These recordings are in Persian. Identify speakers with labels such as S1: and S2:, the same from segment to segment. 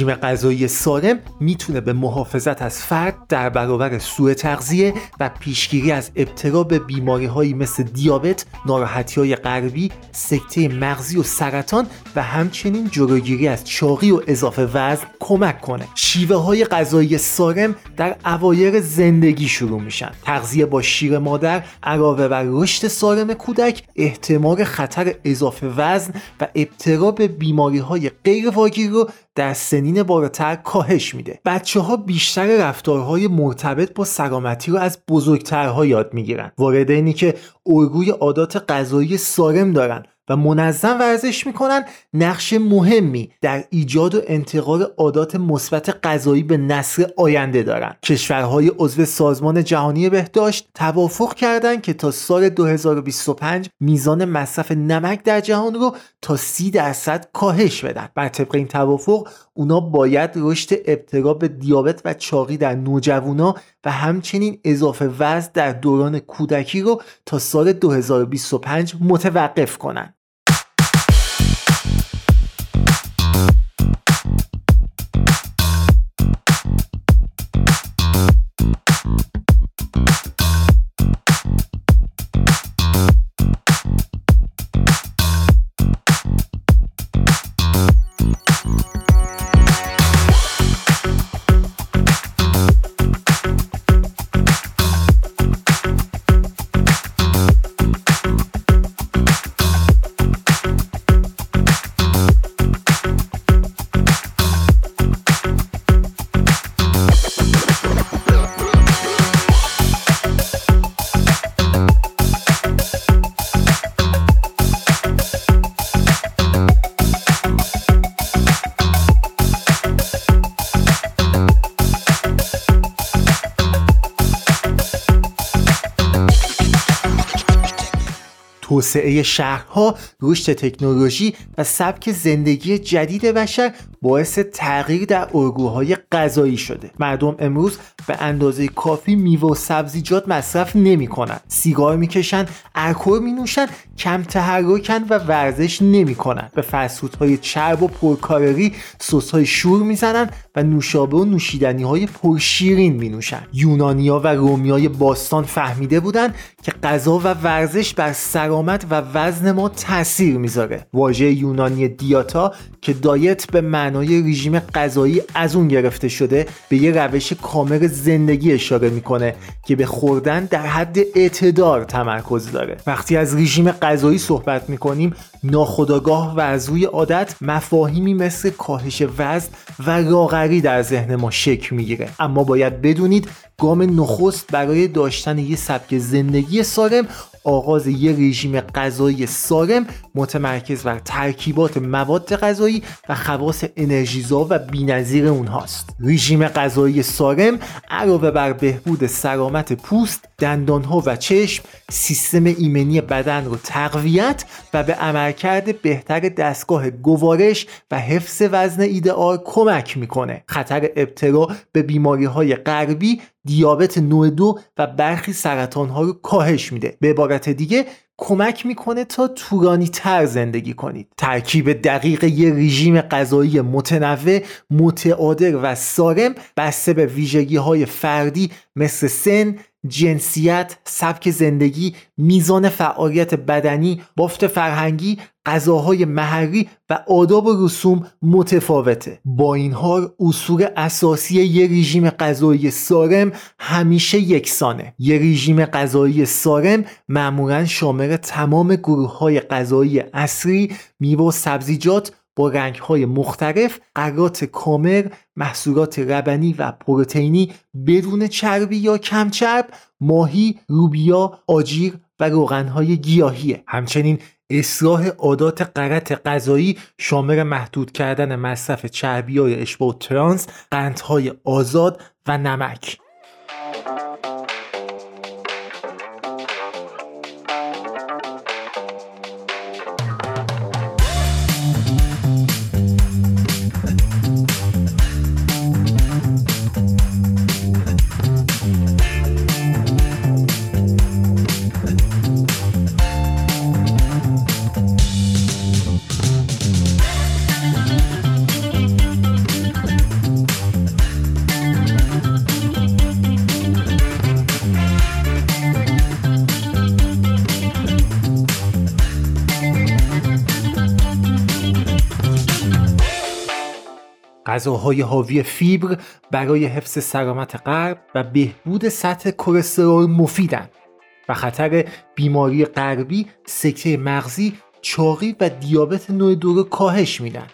S1: رژیم غذایی سالم می‌تونه به محافظت از فرد در برابر سوء تغذیه و پیشگیری از ابتلا به بیماری هایی مثل دیابت، ناراحتی های قلبی، سکته مغزی و سرطان و همچنین جلوگیری از چاقی و اضافه وزن کمک کنه. شیوه های غذایی سالم در اوایل زندگی شروع میشن. تغذیه با شیر مادر علاوه بر رشد سالم کودک احتمال خطر اضافه وزن و ابتلا به بیماری های غیر رو در سنین بالاتر کاهش میده. بچه ها بیشتر رفتارهای مرتبط با سلامتی رو از بزرگترها یاد می‌گیرن. والدینی که الگوی عادات غذایی سالم دارن. و منظم ورزش می‌کنن نقش مهمی در ایجاد و انتقال عادات مثبت غذایی به نسل آینده دارند. کشورهای عضو سازمان جهانی بهداشت توافق کردند که تا سال 2025 میزان مصرف نمک در جهان رو تا 30 درصد کاهش بدن بر طبق این توافق اونا باید رشد ابتلا به دیابت و چاقی در نوجوانا و همچنین اضافه وزن در دوران کودکی رو تا سال 2025 متوقف کنند. توسعه شهرها رشد تکنولوژی و سبک زندگی جدید بشر باعث تغییر در الگوهای غذایی شده. مردم امروز به اندازه کافی میوه و سبزیجات مصرف نمی کنند سیگار می‌کشن الکل می نوشن کم تحرکن و ورزش نمی کنن به های چرب و پرکارری سس های شور می‌زنن و نوشابه و نوشیدنی های پرشیرین می نوشن یونانیا و رومیای باستان فهمیده بودند که غذا و ورزش بر سلامت و وزن ما تاثیر می‌ذاره. واژه یونانی دیاتا که دایت به معنای رژیم غذایی از اون گرفته شده به یه روش کامل زندگی اشاره می‌کنه که به خوردن در حد اعتدار تمرکز داره. وقتی از رژیم غذایی صحبت می‌کنیم ناخداگاه و از روی عادت مفاهیمی مثل کاهش وزن و لاغری در ذهن ما شکل می‌گیره. اما باید بدونید گام نخست برای داشتن یه سبک زندگی سالم آغاز یه رژیم غذایی سالم متمرکز بر ترکیبات مواد غذایی و خواص انرژیزا و بینظیر اونهاست. رژیم غذایی سالم علاوه بر بهبود سلامت پوست دندانها و چشم سیستم ایمنی بدن رو تقویت و به عملکرد بهتر دستگاه گوارش و حفظ وزن ایدئال کمک می‌کنه. خطر ابتلا به بیماری های قلبی دیابت نوع دو و برخی سرطان ها رو کاهش میده. به عبارت دیگه کمک می‌کنه تا طولانی تر زندگی کنید. ترکیب دقیق یه رژیم غذایی متنوع متعادل و سالم بسته به ویژگی های فردی مثل سن جنسیت، سبک زندگی، میزان فعالیت بدنی، بافت فرهنگی، غذاهای محلی و آداب و رسوم متفاوته. با این حال اصول اساسی یه رژیم غذایی سالم همیشه یکسانه. یه رژیم غذایی سالم معمولا شامل تمام گروه های غذایی اصلی میوه و سبزیجات رنگ های مختلف قرات کامل محصولات ربنی و پروتئینی بدون چربی یا کم چرب ماهی روبیا آجیر و روغنهای گیاهیه. همچنین اصلاح عادات قرط غذایی شامل محدود کردن مصرف چربی های اشباه ترانس قندهای آزاد و نمک. غذاهای حاوی فیبر برای حفظ سلامت قلب و بهبود سطح کلسترول مفیدند و خطر بیماری قلبی، سکته مغزی، چاقی و دیابت نوع دو کاهش میدن.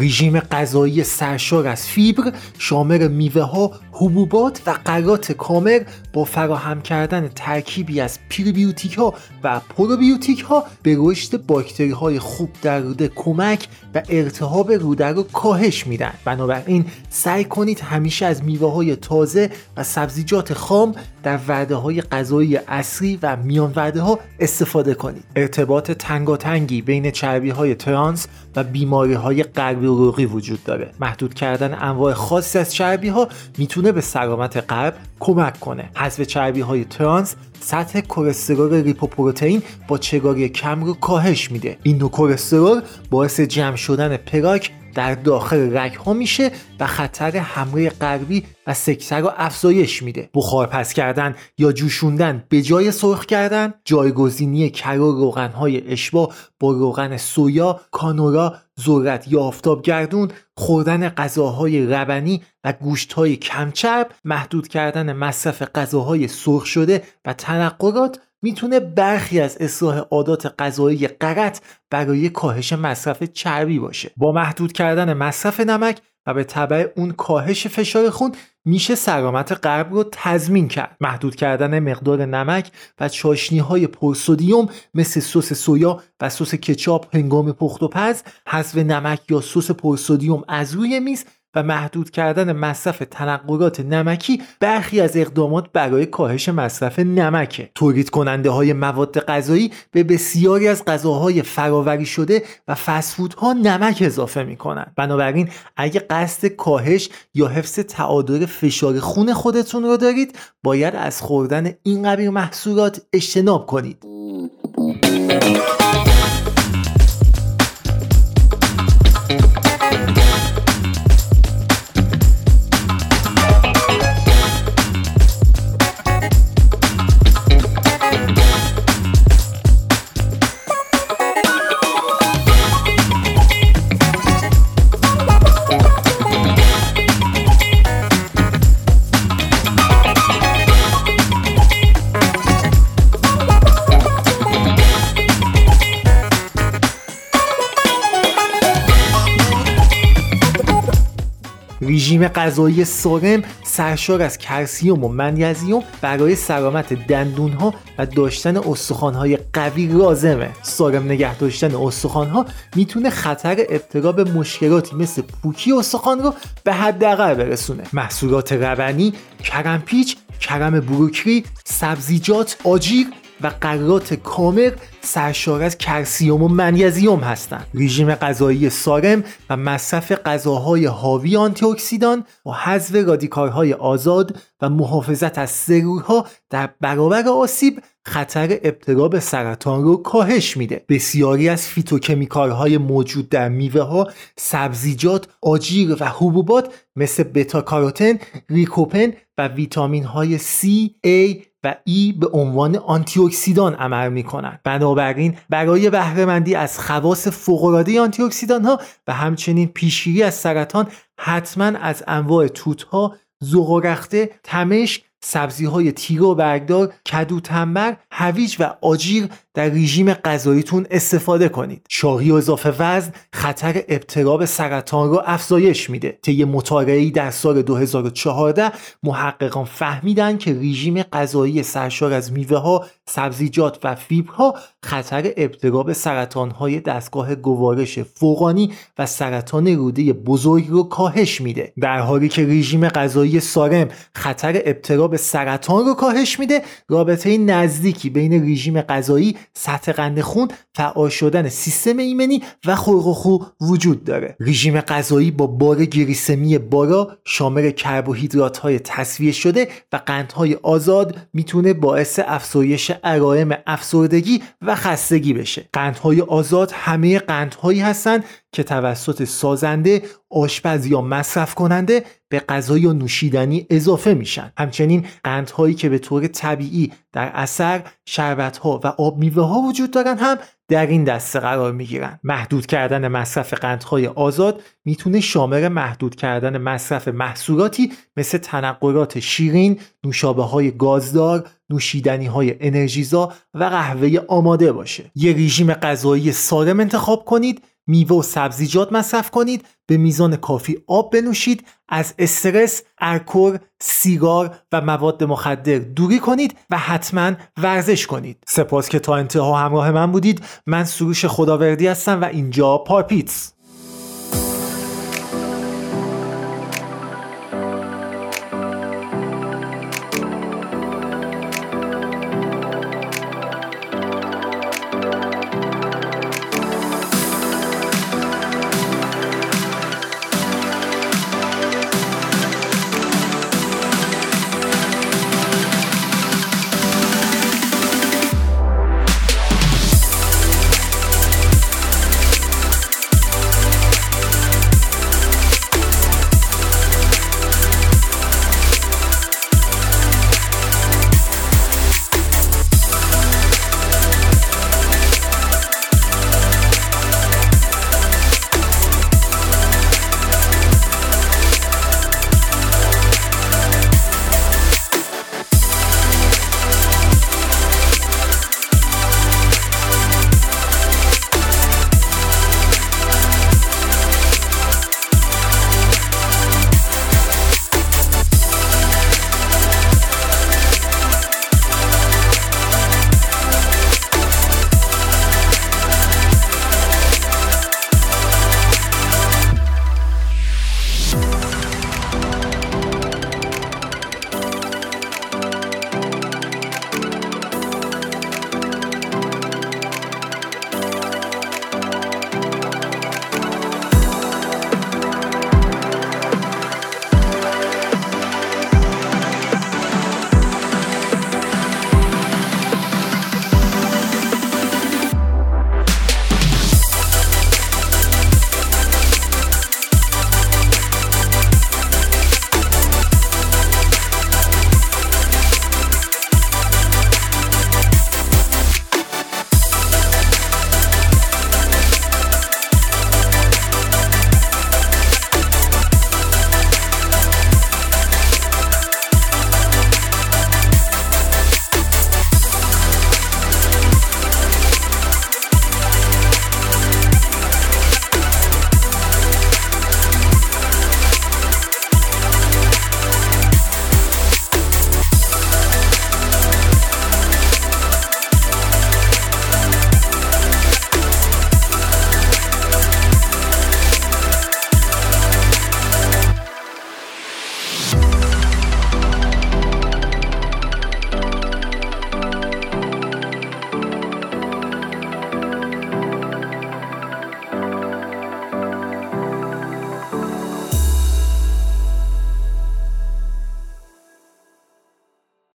S1: رژیم غذایی سرشار از فیبر شامل میوه ها، حبوبات و غلات کامل با فراهم کردن ترکیبی از پریبیوتیک ها و پروبیوتیک ها به رشد باکتری های خوب در روده کمک و ارتحاب روده رو کاهش میدن. بنابراین سعی کنید همیشه از میوه های تازه و سبزیجات خام در وعده های غذایی اصلی و میان وعده ها استفاده کنید. ارتباط تنگاتنگی بین چربی های ترانس و بیماری های قلبی و وجود داره. محدود کردن انواع خاصی از چربی ها می‌تونه به سلامت قلب کمک کنه. حذف چربی های ترانس سطح کلسترول ریپوپروتئین با چگاری کم رو کاهش میده. این نوع کلسترول باعث جمع شدن پراک در داخل رگ ها میشه و خطر حمله قلبی و سکته رو افزایش میده. بخار پس کردن یا جوشوندن به جای سرخ کردن جایگزینی کرو روغن های اشبا با روغن سویا کانورا ذرت یا آفتابگردون خوردن غذاهای ربنی و گوشتهای کمچرب محدود کردن مصرف غذاهای سرخ شده و تنقرات می‌تونه برخی از اصلاح عادات غذایی غلط برای کاهش مصرف چربی باشه. با محدود کردن مصرف نمک و به تبع اون کاهش فشار خون میشه سلامت قلب رو تضمین کرد. محدود کردن مقدار نمک و چاشنی های پرسودیوم مثل سس سویا و سس کچاپ هنگام پخت و پز حذف نمک یا سس پرسودیوم از روی میز و محدود کردن مصرف تنقلات نمکی برخی از اقدامات برای کاهش مصرف نمکه. تولید کننده های مواد غذایی به بسیاری از غذاهای فراوری شده و فسفودها نمک اضافه می‌کنن. بنابراین اگه قصد کاهش یا حفظ تعادل فشار خون خودتون رو دارید باید از خوردن این قبیل محصولات اجتناب کنید. رژیم غذایی سالم سرشار از کلسیوم و منیزیم برای سلامت دندون ها و داشتن استخوان های قوی لازمه. سالم نگه داشتن استخوان ها می‌تونه خطر ابتلا به مشکلاتی مثل پوکی استخوان رو به حداقل برسونه. محصولات روانی کرمپیچ کرم بروکری سبزیجات آجیر و قرات کامل سرشار از کلسیوم و منیزیم هستند رژیم غذایی سالم و مصرف غذاهای حاوی آنتی اکسیدان و حذف رادیکالهای آزاد و محافظت از سلولها در برابر آسیب خطر ابتلا به سرطان رو کاهش میده. بسیاری از فیتوکمیکال های موجود در میوه ها سبزیجات آجیل و حبوبات مثل بتا کاروتن لیکوپن و ویتامین های C, A و E به عنوان آنتی اکسیدان عمل می کنند بنابراین برای بهرهمندی از خواص فوقالعاده آنتی اکسیدان ها و همچنین پیشگیری از سرطان حتما از انواع توت ها زغارخته تمشک سبزی های تیره و برگدار کدو تنبر هویج و آجیر در رژیم غذاییتون استفاده کنید. شاهی و اضافه وزن خطر ابتلا به سرطان رو افزایش میده. طی مطالعه‌ای در سال 2014 محققان فهمیدن که رژیم غذایی سرشار از میوه ها سبزیجات و فیبرها خطر ابتلا به سرطان های دستگاه گوارش فوقانی و سرطان روده بزرگ رو کاهش میده. در حالی که رژیم غذایی سالم خطر ابتلا سرطان رو کاهش میده. رابطه نزدیکی بین رژیم غذایی سطح قند خون فعال شدن سیستم ایمنی و خلق وجود داره. رژیم غذایی با بار گریسمی بالا شامل کربوهیدرات های تصویه شده و قندهای آزاد می‌تونه باعث افزایش علائم افسردگی و خستگی بشه. قندهای آزاد همه قندهایی هستند که توسط سازنده آشپز یا مصرف کننده به غذا یا نوشیدنی اضافه میشن همچنین قندهایی که به طور طبیعی در اثر شربتها و آب میوه ها وجود دارن هم در این دسته قرار می‌گیرن محدود کردن مصرف قندهای آزاد می‌تونه شامل محدود کردن مصرف محصولاتی مثل تنقلات شیرین، نوشابه های گازدار، نوشیدنی های انرژیزا و قهوه آماده باشه. یه رژیم غذایی سالم انتخاب کنید میوه و سبزیجات مصرف کنید به میزان کافی آب بنوشید از استرس، الکل، سیگار و مواد مخدر دوری کنید و حتما ورزش کنید. سپاس که تا انتها همراه من بودید. من سروش خداوردی هستم و اینجا پارپیتس.